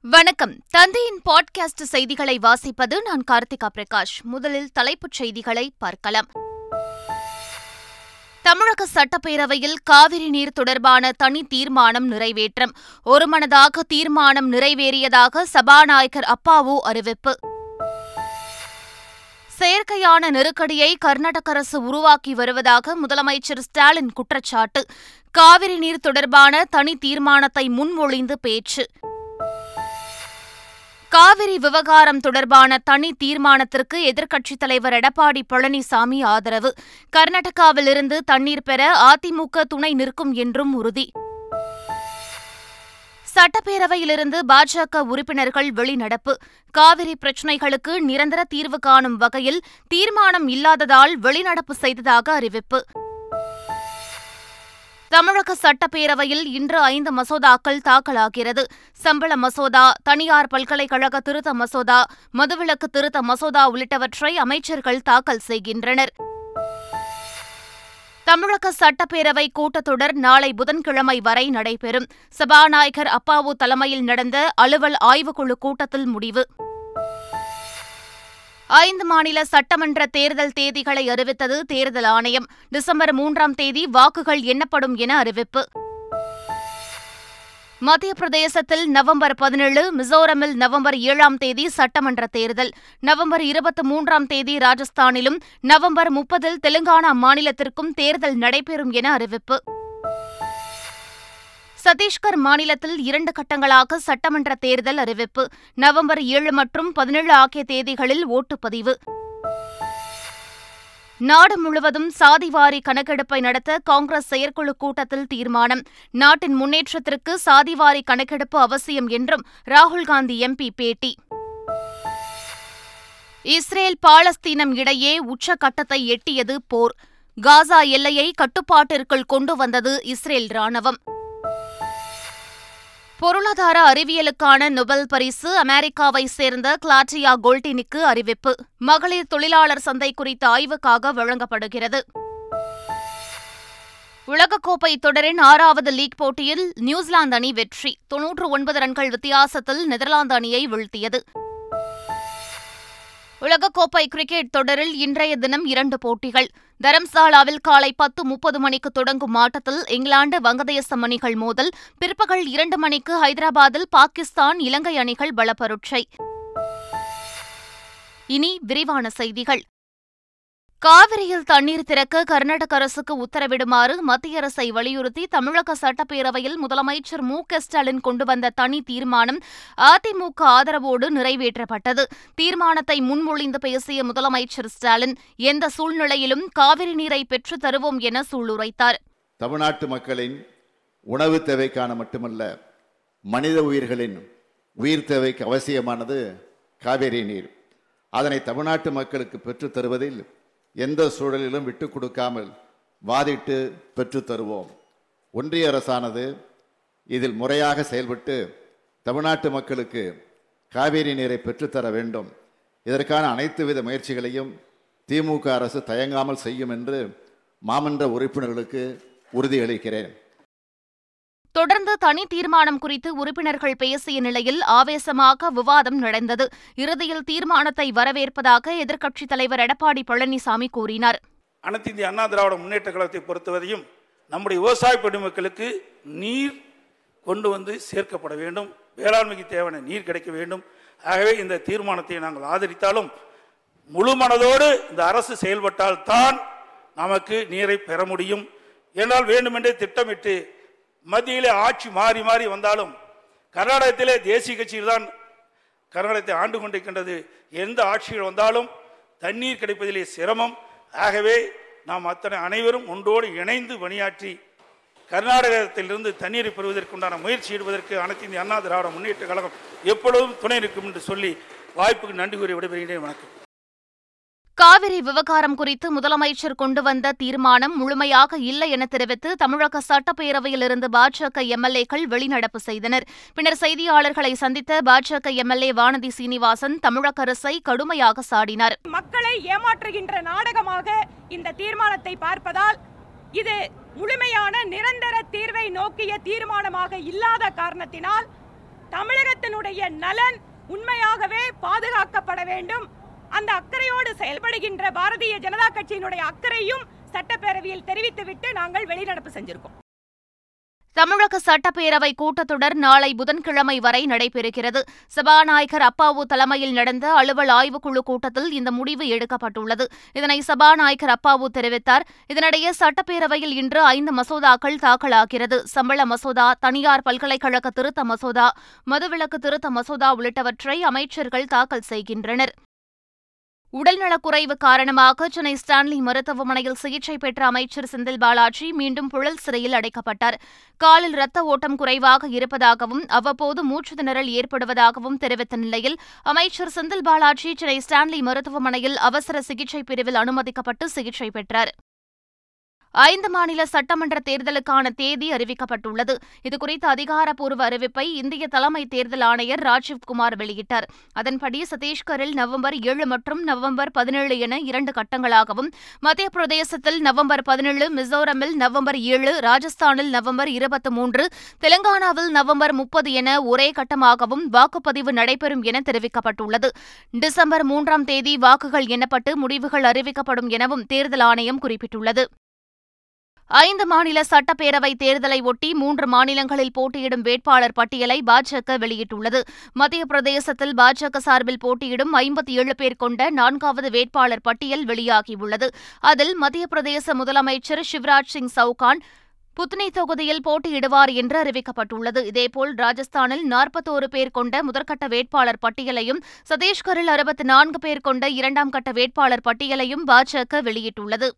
வணக்கம். தந்தையின் பாட்காஸ்ட் செய்திகளை வாசிப்பது நான் கார்த்திகா பிரகாஷ். முதலில் தலைப்புச் செய்திகளை பார்க்கலாம். தமிழக சட்டப்பேரவையில் காவிரி நீர் தொடர்பான தனி தீர்மானம் நிறைவேற்றம். ஒருமனதாக தீர்மானம் நிறைவேறியதாக சபாநாயகர் அப்பாவு அறிவிப்பு. செயற்கையான நெருக்கடியை கர்நாடக அரசு உருவாக்கி வருவதாக முதலமைச்சர் ஸ்டாலின் குற்றச்சாட்டு. காவிரி நீர் தொடர்பான தனி தீர்மானத்தை முன்மொழிந்து பேச்சு. காவிரி விவகாரம் தொடர்பான தனி தீர்மானத்திற்கு எதிர்க்கட்சித் தலைவர் எடப்பாடி பழனிசாமி ஆதரவு. கர்நாடகாவிலிருந்து தண்ணீர் பெற அதிமுக துணை நிற்கும் என்றும் உறுதி. சட்டப்பேரவையிலிருந்து பாஜக உறுப்பினர்கள் வெளிநடப்பு. காவிரி பிரச்சினைகளுக்கு நிரந்தர தீர்வு காணும் வகையில் தீர்மானம் இல்லாததால் வெளிநடப்பு செய்ததாக அறிவிப்பு. தமிழக சட்டப்பேரவையில் இன்று ஐந்து மசோதாக்கள் தாக்கலாகிறது. சம்பள மசோதா தனியார் பல்கலைக்கழக திருத்த மசோதா மதுவிலக்கு திருத்த மசோதா உள்ளிட்டவற்றை அமைச்சர்கள் தாக்கல் செய்கின்றனர். தமிழக சட்டப்பேரவை கூட்டத்தொடர் நாளை புதன்கிழமை வரை நடைபெறும். சபாநாயகர் அப்பாவு தலைமையில் நடந்த அலுவல் ஆய்வுக்குழு கூட்டத்தில் முடிவு. ஐந்து மாநில சட்டமன்ற தேர்தல் தேதிகளை அறிவித்தது தேர்தல் ஆணையம். டிசம்பர் மூன்றாம் தேதி வாக்குகள் எண்ணப்படும் என அறிவிப்பு. மத்திய பிரதேசத்தில் நவம்பர் பதினேழு மிசோரமில் நவம்பர் ஏழாம் தேதி சட்டமன்ற தேர்தல். நவம்பர் இருபத்தி மூன்றாம் தேதி ராஜஸ்தானிலும் நவம்பர் முப்பதில் தெலுங்கானா மாநிலத்திற்கும் தேர்தல் நடைபெறும் என அறிவிப்பு. சத்தீஸ்கர் மாநிலத்தில் இரண்டு கட்டங்களாக சட்டமன்ற தேர்தல் அறிவிப்பு நவம்பர் ஏழு மற்றும் பதினேழு ஆகிய தேதிகளில் ஓட்டுப்பதிவு. நாடு முழுவதும் சாதிவாரி கணக்கெடுப்பை நடத்த காங்கிரஸ் செயற்குழு கூட்டத்தில் தீர்மானம். நாட்டின் முன்னேற்றத்திற்கு சாதிவாரி கணக்கெடுப்பு அவசியம் என்றும் ராகுல்காந்தி எம்பி பேட்டி. இஸ்ரேல் பாலஸ்தீனம் இடையே உச்சக்கட்டத்தை எட்டியது போர். காசா எல்லையை கட்டுப்பாட்டிற்குள் கொண்டு வந்தது இஸ்ரேல் ராணுவம் பொருளாதார அறிவியலுக்கான நொபல் பரிசு அமெரிக்காவை சேர்ந்த கிளாட்டியா கோல்டினுக்கு அறிவிப்பு. மகளிர் தொழிலாளர் சந்தை குறித்த ஆய்வுக்காக வழங்கப்படுகிறது. உலகக்கோப்பை தொடரின் ஆறாவது லீக் போட்டியில் நியூசிலாந்து அணி வெற்றி. தொன்னூற்று ஒன்பது ரன்கள் வித்தியாசத்தில் நெதர்லாந்து அணியை வீழ்த்தியது. உலகக்கோப்பை கிரிக்கெட் தொடரில் இன்றைய தினம் இரண்டு போட்டிகள். தரம்சாலாவில் காலை பத்து முப்பது மணிக்கு தொடங்கும் ஆட்டத்தில் இங்கிலாந்து வங்கதேசம் அணிகள் மோதல் பிற்பகல் இரண்டு மணிக்கு ஹைதராபாத்தில் பாகிஸ்தான் இலங்கை அணிகள் பலப்பருட்சை இனி விரிவான செய்திகள். காவிரியில் தண்ணீர் திறக்க கர்நாடக அரசுக்கு உத்தரவிடுமாறு மத்திய அரசை வலியுறுத்தி தமிழக சட்டப்பேரவையில் முதலமைச்சர் மு க ஸ்டாலின் கொண்டு வந்த தனி தீர்மானம் அதிமுக ஆதரவோடு நிறைவேற்றப்பட்டது. தீர்மானத்தை முன்மொழிந்து பேசிய முதலமைச்சர் ஸ்டாலின் எந்த சூழ்நிலையிலும் காவிரி நீரை பெற்றுத் தருவோம் என சூளுரைத்தார். தமிழ்நாட்டு மக்களின் உணவு தேவைக்கான மட்டுமல்ல மனித உயிர்களின் உயிர் தேவைக்கு அவசியமானது காவேரி நீர். அதனை தமிழ்நாட்டு மக்களுக்கு பெற்றுத் தருவதில் எந்த சூழலிலும் விட்டுக் கொடுக்காமல் வாதிட்டு பெற்று தருவோம். ஒன்றிய அரசானது இதில் முறையாக செயல்பட்டு தமிழ்நாட்டு மக்களுக்கு காவேரி நீரை பெற்றுத்தர வேண்டும். இதற்கான அனைத்து வித முயற்சிகளையும் திமுக அரசு தயங்காமல் செய்யும் என்று மாமன்ற உறுப்பினர்களுக்கு உறுதியளிக்கிறேன். தொடர்ந்து தனி தீர்மானம் குறித்து உறுப்பினர்கள் பேசிய நிலையில் ஆவேசமாக விவாதம் நடந்தது. இறுதியில் தீர்மானத்தை வரவேற்பதாக எதிர்க்கட்சித் தலைவர் எடப்பாடி பழனிசாமி கூறினார். அனைத்து இந்திய அண்ணா திராவிட முன்னேற்ற கழகத்தை பொறுத்தவரையும் நம்முடைய விவசாய பெருமக்களுக்கு நீர் கொண்டு வந்து சேர்க்கப்பட வேண்டும். வேளாண்மைக்கு தேவையான நீர் கிடைக்க வேண்டும். ஆகவே இந்த தீர்மானத்தை நாங்கள் ஆதரித்தாலும் முழு மனதோடு இந்த அரசு செயல்பட்டால் தான் நமக்கு நீரை பெற முடியும். என்றால் வேண்டுமென்றே திட்டமிட்டு மத்தியிலே ஆட்சி மாறி மாறி வந்தாலும் கர்நாடகத்திலே தேசிய கட்சியில் தான் கர்நாடகத்தை ஆண்டு கொண்டிருக்கின்றது. எந்த ஆட்சிகள் வந்தாலும் தண்ணீர் கிடைப்பதிலே சிரமம். ஆகவே நாம் அத்தனை அனைவரும் ஒன்றோடு இணைந்து பணியாற்றி கர்நாடகத்திலிருந்து தண்ணீரை பெறுவதற்குண்டான முயற்சி ஈடுவதற்கு அனைத்து இந்திய அண்ணா திராவிட முன்னேற்ற கழகம் எப்பொழுதும் துணை நிற்கும் என்று சொல்லி வாய்ப்புக்கு நன்றி கூறி விடைபெறுகிறேன். வணக்கம். காவிரி விவகாரம் குறித்து முதலமைச்சர் கொண்டு வந்த தீர்மானம் முழுமையாக இல்லை என தெரிவித்து தமிழக சட்டப்பேரவையிலிருந்து பாஜக எம்எல்ஏக்கள் வெளிநடப்பு செய்தனர். பின்னர் செய்தியாளர்களை சந்தித்த பாஜக எம்எல்ஏ வானதி சீனிவாசன் தமிழக அரசை கடுமையாக சாடினார். மக்களை ஏமாற்றுகின்ற நாடகமாக இந்த தீர்மானத்தை பார்ப்பதால் இது முழுமையான நிரந்தர தீர்வை நோக்கிய தீர்மானமாக இல்லாத காரணத்தினால் தமிழகத்தினுடைய நலன் உண்மையாகவே பாதுகாக்கப்பட வேண்டும். அந்த அக்கறையோடு செயல்படுகின்ற பாரதிய ஜனதா கட்சியினுடைய அக்கறையும் சட்டப்பேரவையில் தெரிவித்துவிட்டு நாங்கள் வெளிநடப்பு செஞ்சிருக்கோம். தமிழக சட்டப்பேரவை கூட்டத்தொடர் நாளை புதன்கிழமை வரை நடைபெறுகிறது. சபாநாயகர் அப்பாவு தலைமையில் நடந்த அலுவல் ஆய்வுக்குழு கூட்டத்தில் இந்த முடிவு எடுக்கப்பட்டுள்ளது. இதனை சபாநாயகர் அப்பாவு தெரிவித்தார். இதனிடையே சட்டப்பேரவையில் இன்று ஐந்து மசோதாக்கள் தாக்கலாகிறது. சம்பள மசோதா தனியார் பல்கலைக்கழக திருத்த மசோதா மதுவிலக்கு திருத்த மசோதா உள்ளிட்டவற்றை அமைச்சர்கள் தாக்கல் செய்கின்றனர். உடல்நலக்குறைவு காரணமாக சென்னை ஸ்டான்லி மருத்துவமனையில் சிகிச்சை பெற்ற அமைச்சர் செந்தில் பாலாஜி மீண்டும் புழல் சிறையில் அடைக்கப்பட்டார். காலில் இரத்த ஓட்டம் குறைவாக இருப்பதாகவும் அவ்வப்போது மூச்சு திணறல் ஏற்படுவதாகவும் தெரிவித்த நிலையில் அமைச்சர் செந்தில் பாலாஜி சென்னை ஸ்டான்லி மருத்துவமனையில் அவசர சிகிச்சை பிரிவில் அனுமதிக்கப்பட்டு சிகிச்சை பெற்றார். ஐந்து மாநில சட்டமன்ற தேர்தலுக்கான தேதி அறிவிக்கப்பட்டுள்ளது. இதுகுறித்த அதிகாரப்பூர்வ அறிவிப்பை இந்திய தலைமை தேர்தல் ஆணையர் ராஜீவ்குமார் வெளியிட்டார். அதன்படி சத்தீஸ்கரில் நவம்பர் ஏழு மற்றும் நவம்பர் பதினேழு என இரண்டு கட்டங்களாகவும் மத்திய பிரதேசத்தில் நவம்பர் பதினேழு மிசோரமில் நவம்பர் ஏழு ராஜஸ்தானில் நவம்பர் இருபத்தி மூன்று தெலங்கானாவில் நவம்பர் முப்பது என ஒரே கட்டமாகவும் வாக்குப்பதிவு நடைபெறும் என தெரிவிக்கப்பட்டுள்ளது. டிசம்பர் மூன்றாம் தேதி வாக்குகள் எண்ணப்பட்டு முடிவுகள் அறிவிக்கப்படும் எனவும் தேர்தல் ஆணையம் குறிப்பிட்டுள்ளது. ஐந்து மாநில சட்டப்பேரவை தேர்தலை ஒட்டி மூன்று மாநிலங்களில் போட்டியிடும் வேட்பாளர் பட்டியலை பாஜக வெளியிட்டுள்ளது. மத்திய பிரதேசத்தில் பாஜக சார்பில் போட்டியிடும் ஐம்பத்தி ஏழு பேர் கொண்ட நான்காவது வேட்பாளர் பட்டியல் வெளியாகியுள்ளது. அதில் மத்திய பிரதேச முதலமைச்சர் சிவராஜ் சிங் சவுகான் புத்னி தொகுதியில் போட்டியிடுவார் என்று அறிவிக்கப்பட்டுள்ளது. இதேபோல் ராஜஸ்தானில் நாற்பத்தோரு பேர் கொண்ட முதற்கட்ட வேட்பாளர் பட்டியலையும் சத்தீஸ்கரில் அறுபத்தி நான்கு பேர் கொண்ட இரண்டாம் கட்ட வேட்பாளர் பட்டியலையும் பாஜக வெளியிட்டுள்ளது.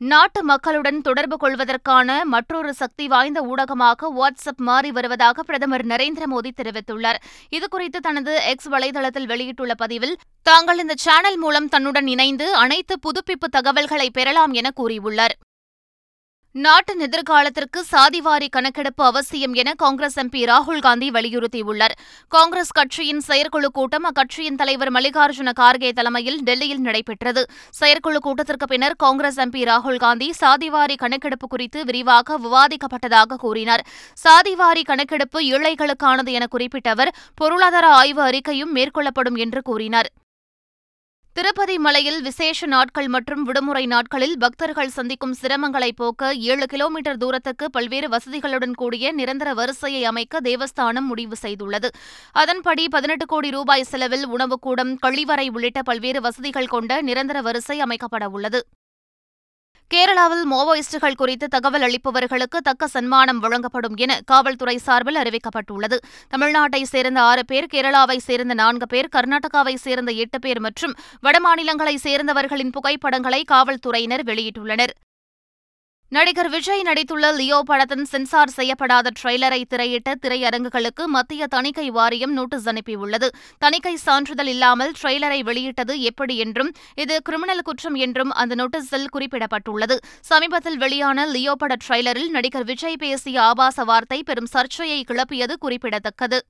நாட்டு மக்களுடன் தொடர்பு கொள்வதற்கான மற்றொரு சக்தி வாய்ந்த ஊடகமாக வாட்ஸ்அப் மாறி வருவதாக பிரதமர் நரேந்திர மோடி தெரிவித்துள்ளார். இதுகுறித்து தனது எக்ஸ் வலைதளத்தில் வெளியிட்டுள்ள பதிவில் தாங்கள் இந்த சேனல் மூலம் தன்னுடன் இணைந்து அனைத்து புதுப்பிப்பு தகவல்களை பெறலாம் என கூறியுள்ளார். நாட்டின் எதிர்காலத்திற்கு சாதிவாரி கணக்கெடுப்பு அவசியம் என காங்கிரஸ் எம்பி ராகுல் காந்தி வலியுறுத்தியுள்ளார். காங்கிரஸ் கட்சியின் செயற்குழு கூட்டம் அக்கட்சியின் தலைவர் மல்லிகார்ஜுன கார்கே தலைமையில் டெல்லியில் நடைபெற்றது. செயற்குழு கூட்டத்திற்கு பின்னர் காங்கிரஸ் எம்பி ராகுல் காந்தி சாதிவாரி கணக்கெடுப்பு குறித்து விரிவாக விவாதிக்கப்பட்டதாக கூறினார். சாதிவாரி கணக்கெடுப்பு ஏழைகளுக்கானது என குறிப்பிட்ட அவர் பொருளாதார ஆய்வு அறிக்கையும் மேற்கொள்ளப்படும் என்று கூறினார். திருப்பதி மலையில் விசேஷ நாட்கள் மற்றும் விடுமுறை நாட்களில் பக்தர்கள் சந்திக்கும் சிரமங்களை போக்க ஏழு கிலோமீட்டர் தூரத்துக்கு பல்வேறு வசதிகளுடன் கூடிய நிரந்தர வரிசையை அமைக்க தேவஸ்தானம் முடிவு செய்துள்ளது. அதன்படி பதினெட்டு கோடி ரூபாய் செலவில் உணவுக்கூடம் கழிவறை உள்ளிட்ட பல்வேறு வசதிகள் கொண்ட நிரந்தர வரிசை அமைக்கப்பட உள்ளது. கேரளாவில் மாவோயிஸ்டுகள் குறித்து தகவல் அளிப்பவர்களுக்கு தக்க சன்மானம் வழங்கப்படும் என காவல்துறை சார்பில் அறிவிக்கப்பட்டுள்ளது. தமிழ்நாட்டை சேர்ந்த ஆறு பேர் கேரளாவை சேர்ந்த நான்கு பேர் கர்நாடகாவை சேர்ந்த எட்டு பேர் மற்றும் வடமாநிலங்களை சேர்ந்தவர்களின் புகைப்படங்களை காவல்துறையினர் வெளியிட்டுள்ளனர். நடிகர் விஜய் நடித்துள்ள லியோ படத்தின் சென்சார் செய்யப்படாத ட்ரெய்லரை திரையிட்ட திரையரங்குகளுக்கு மத்திய தணிக்கை வாரியம் நோட்டீஸ் அனுப்பியுள்ளது. தணிக்கை சான்றிதழ் இல்லாமல் ட்ரெய்லரை வெளியிட்டது எப்படி என்றும் இது கிரிமினல் குற்றம் என்றும் அந்த நோட்டீஸில் குறிப்பிடப்பட்டுள்ளது. சமீபத்தில் வெளியான லியோ பட ட்ரெய்லரில் நடிகர் விஜய் பேசிய ஆபாச வார்த்தை பெரும் சர்ச்சையை கிளப்பியது குறிப்பிடத்தக்கது.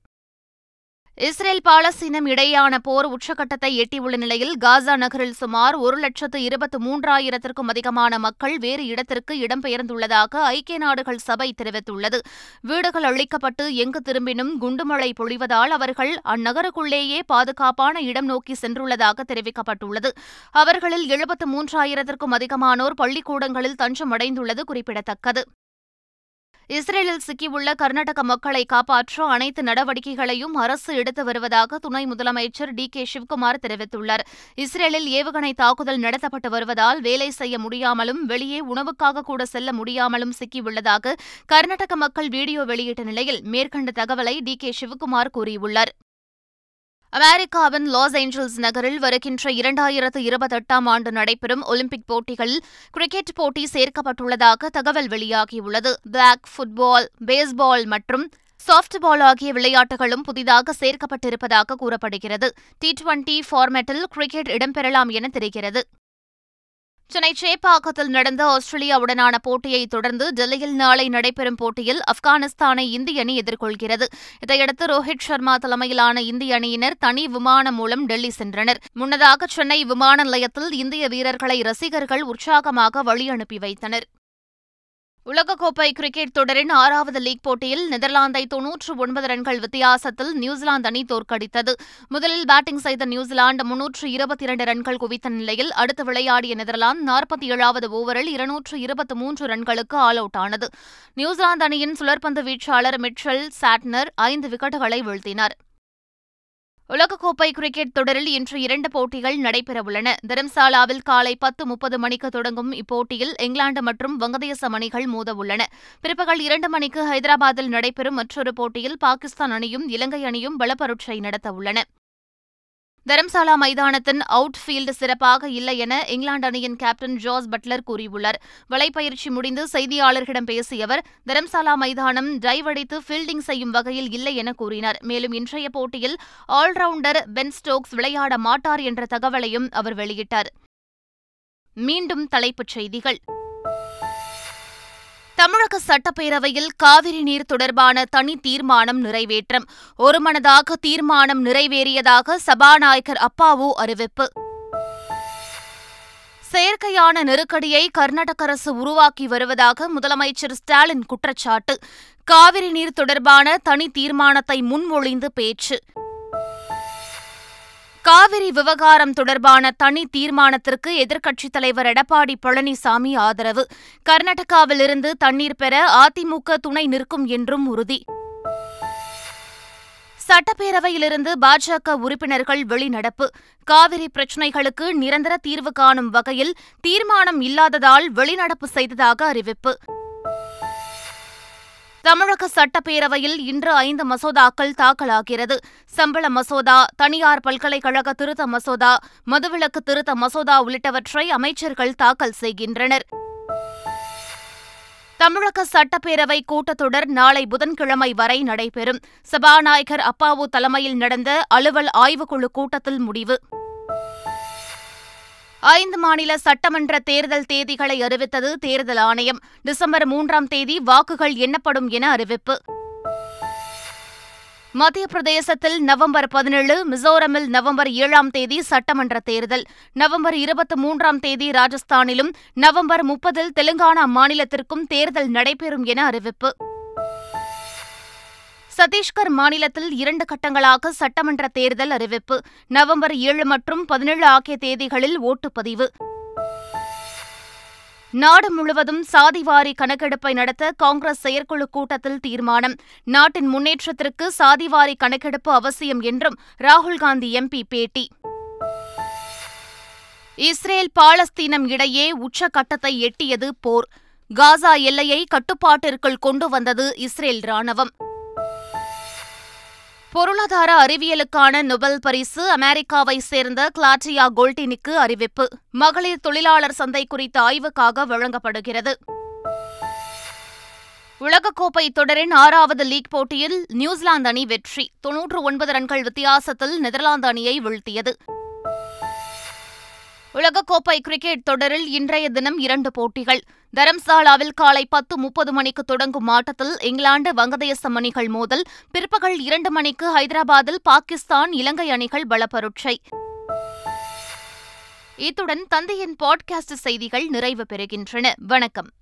இஸ்ரேல் பாலஸ்தீனம் இடையேயான போர் உச்சகட்டத்தை எட்டியுள்ள நிலையில் காசா நகரில் சுமார் ஒரு லட்சத்து இருபத்து மூன்றாயிரத்திற்கும் அதிகமான மக்கள் வேறு இடத்திற்கு இடம்பெயர்ந்துள்ளதாக ஐக்கிய நாடுகள் சபை தெரிவித்துள்ளது. வீடுகள் அழிக்கப்பட்டு எங்கு திரும்பினும் குண்டுமழை பொழிவதால் அவர்கள் அந்நகருக்குள்ளேயே பாதுகாப்பான இடம் நோக்கி சென்றுள்ளதாக தெரிவிக்கப்பட்டுள்ளது. அவர்களில் எழுபத்து மூன்றாயிரத்திற்கும் அதிகமானோர் பள்ளிக்கூடங்களில் தஞ்சமடைந்துள்ளது குறிப்பிடத்தக்கது. இஸ்ரேலில் சிக்கியுள்ள கர்நாடக மக்களை காப்பாற்ற அனைத்து நடவடிக்கைகளையும் அரசு எடுத்து வருவதாக துணை முதலமைச்சர் டி கே சிவகுமார் தெரிவித்துள்ளார். இஸ்ரேலில் ஏவுகணை தாக்குதல் நடத்தப்பட்டு வருவதால் வேலை செய்ய முடியாமலும் வெளியே உணவுக்காக கூட செல்ல முடியாமலும் சிக்கியுள்ளதாக கர்நாடக மக்கள் வீடியோ வெளியிட்ட நிலையில் மேற்கண்ட தகவலை டி கே சிவகுமார் கூறியுள்ளார். அமெரிக்காவின் லாஸ் ஏஞ்சல்ஸ் நகரில் வருகின்ற இரண்டாயிரத்து இருபத்தெட்டாம் ஆண்டு நடைபெறும் ஒலிம்பிக் போட்டிகளில் கிரிக்கெட் போட்டி சேர்க்கப்பட்டுள்ளதாக தகவல் வெளியாகியுள்ளது. பிளாக் ஃபுட்பால் பேஸ்பால் மற்றும் சாஃப்ட்பால் ஆகிய விளையாட்டுகளும் புதிதாக சேர்க்கப்பட்டிருப்பதாக கூறப்படுகிறது. டி டுவெண்டி ஃபார்மேட்டில் கிரிக்கெட் இடம்பெறலாம் என தெரிகிறது. சென்னை சேப்பாக்கத்தில் நடந்த ஆஸ்திரேலியாவுடனான போட்டியை தொடர்ந்து டெல்லியில் நாளை நடைபெறும் போட்டியில் ஆப்கானிஸ்தானை இந்திய அணி எதிர்கொள்கிறது. இதையடுத்து ரோஹித் சர்மா தலைமையிலான இந்திய அணியினர் தனி விமானம் மூலம் டெல்லி சென்றனர். முன்னதாக சென்னை விமான நிலையத்தில் இந்திய வீரர்களை ரசிகர்கள் உற்சாகமாக வழி அனுப்பி வைத்தனர். உலகக்கோப்பை கிரிக்கெட் தொடரின் ஆறாவது லீக் போட்டியில் நெதர்லாந்தை தொன்னூற்று ஒன்பது ரன்கள் வித்தியாசத்தில் நியூசிலாந்து அணி தோற்கடித்தது. முதலில் பேட்டிங் செய்த நியூசிலாந்து முன்னூற்று இருபத்தி இரண்டு ரன்கள் குவித்த நிலையில் அடுத்து விளையாடிய நெதர்லாந்து நாற்பத்தி ஏழாவது ஓவரில் இருநூற்று இருபத்தி மூன்று ரன்களுக்கு ஆல் அவுட் ஆனது. நியூசிலாந்து அணியின் சுழற்பந்து வீச்சாளர் மிட்சல் சாட்னர் ஐந்து விக்கெட்டுகளை வீழ்த்தினார். உலகக்கோப்பை கிரிக்கெட் தொடரில் இன்று இரண்டு போட்டிகள் நடைபெறவுள்ளன. தரம்சாலாவில் காலை பத்து முப்பது மணிக்கு தொடங்கும் இப்போட்டியில் இங்கிலாந்து மற்றும் வங்கதேசம் அணிகள் மோதவுள்ளன. பிற்பகல் இரண்டு மணிக்கு ஹைதராபாத்தில் நடைபெறும் மற்றொரு போட்டியில் பாகிஸ்தான் அணியும் இலங்கை அணியும் பலப்பரட்சை நடத்தவுள்ளன. தரம்சாலா மைதானத்தின் அவுட் ஃபீல்டு சிறப்பாக இல்லை என இங்கிலாந்து அணியின் கேப்டன் ஜார்ஜ் பட்லர் கூறியுள்ளார். வலைப்பயிற்சி முடிந்து செய்தியாளர்களிடம் பேசிய அவர் தரம்சாலா மைதானம் டைவ் அடித்து ஃபீல்டிங் செய்யும் வகையில் இல்லை என கூறினார். மேலும் இன்றைய போட்டியில் ஆல்ரவுண்டர் பென் ஸ்டோக்ஸ் விளையாட மாட்டார் என்ற தகவலையும் அவர் வெளியிட்டார். மீண்டும் தலைப்புச் செய்திகள். தமிழக சட்டப்பேரவையில் காவிரி நீர் தொடர்பான தனி தீர்மானம் நிறைவேற்றம். ஒருமனதாக தீர்மானம் நிறைவேறியதாக சபாநாயகர் அப்பாவு அறிவிப்பு. செயற்கையான நெருக்கடியை கர்நாடக அரசு உருவாக்கி வருவதாக முதலமைச்சர் ஸ்டாலின் குற்றச்சாட்டு. காவிரி நீர் தொடர்பான தனி தீர்மானத்தை முன்மொழிந்து பேச்சு. காவிரி விவகாரம் தொடர்பான தனி தீர்மானத்திற்கு எதிர்க்கட்சித் தலைவர் எடப்பாடி பழனிசாமி ஆதரவு. கர்நாடகாவிலிருந்து தண்ணீர் பெற அதிமுக துணை நிற்கும் என்றும் உறுதி. சட்டப்பேரவையிலிருந்து பாஜக உறுப்பினர்கள் வெளிநடப்பு. காவிரி பிரச்சினைகளுக்கு நிரந்தர தீர்வு காணும் வகையில் தீர்மானம் இல்லாததால் வெளிநடப்பு செய்ததாக அறிவிப்பு. தமிழக சட்டப்பேரவையில் இன்று ஐந்து மசோதாக்கள் தாக்கலாகிறது. சம்பள மசோதா தனியார் பல்கலைக்கழக திருத்த மசோதா மதுவிலக்கு திருத்த மசோதா உள்ளிட்டவற்றை அமைச்சர்கள் தாக்கல் செய்கின்றனர். தமிழக சட்டப்பேரவை கூட்டத்தொடர் நாளை புதன்கிழமை வரை நடைபெறும். சபாநாயகர் அப்பாவு தலைமையில் நடந்த அலுவல் ஆய்வுக்குழு கூட்டத்தில் முடிவு. ஐந்து மாநில சட்டமன்ற தேர்தல் தேதிகளை அறிவித்தது தேர்தல் ஆணையம். டிசம்பர் மூன்றாம் தேதி வாக்குகள் எண்ணப்படும் என அறிவிப்பு. மத்திய பிரதேசத்தில் நவம்பர் பதினேழு மிசோரமில் நவம்பர் ஏழாம் தேதி சட்டமன்ற தேர்தல். நவம்பர் இருபத்தி மூன்றாம் தேதி ராஜஸ்தானிலும் நவம்பர் முப்பதில் தெலுங்கானா மாநிலத்திற்கும் தேர்தல் நடைபெறும் என அறிவிப்பு. சத்தீஸ்கர் மாநிலத்தில் இரண்டு கட்டங்களாக சட்டமன்ற தேர்தல் அறிவிப்பு. நவம்பர் ஏழு மற்றும் பதினேழு ஆகிய தேதிகளில் ஓட்டுப்பதிவு நாடு முழுவதும் சாதிவாரி கணக்கெடுப்பை நடத்த காங்கிரஸ் செயற்குழு கூட்டத்தில் தீர்மானம். நாட்டின் முன்னேற்றத்திற்கு சாதிவாரி கணக்கெடுப்பு அவசியம் என்றும் ராகுல்காந்தி எம்பி பேட்டி. இஸ்ரேல் பாலஸ்தீனம் இடையே உச்சகட்டத்தை எட்டியது போர். காசா எல்லையை கட்டுப்பாட்டிற்குள் கொண்டு வந்தது இஸ்ரேல் ராணுவம் பொருளாதார அறிவியலுக்கான நொபல் பரிசு அமெரிக்காவை சேர்ந்த கிளாட்டியா கோல்டினுக்கு அறிவிப்பு. மகளிர் தொழிலாளர் சந்தை குறித்த ஆய்வுக்காக வழங்கப்படுகிறது. உலகக்கோப்பை தொடரின் ஆறாவது லீக் போட்டியில் நியூசிலாந்து அணி வெற்றி. தொன்னூற்று ஒன்பது ரன்கள் வித்தியாசத்தில் நெதர்லாந்து அணியை வீழ்த்தியது. உலகக்கோப்பை கிரிக்கெட் தொடரில் இன்றைய தினம் இரண்டு போட்டிகள். தரம்சாலாவில் காலை பத்து முப்பது மணிக்கு தொடங்கும் ஆட்டத்தில் இங்கிலாந்து வங்கதேசம் அணிகள் மோதல் பிற்பகல் இரண்டு மணிக்கு ஹைதராபாத்தில் பாகிஸ்தான் இலங்கை அணிகள் பலப்பருட்சை இத்துடன் தந்தையின் பாட்காஸ்ட் செய்திகள் நிறைவு பெறுகின்றன. வணக்கம்.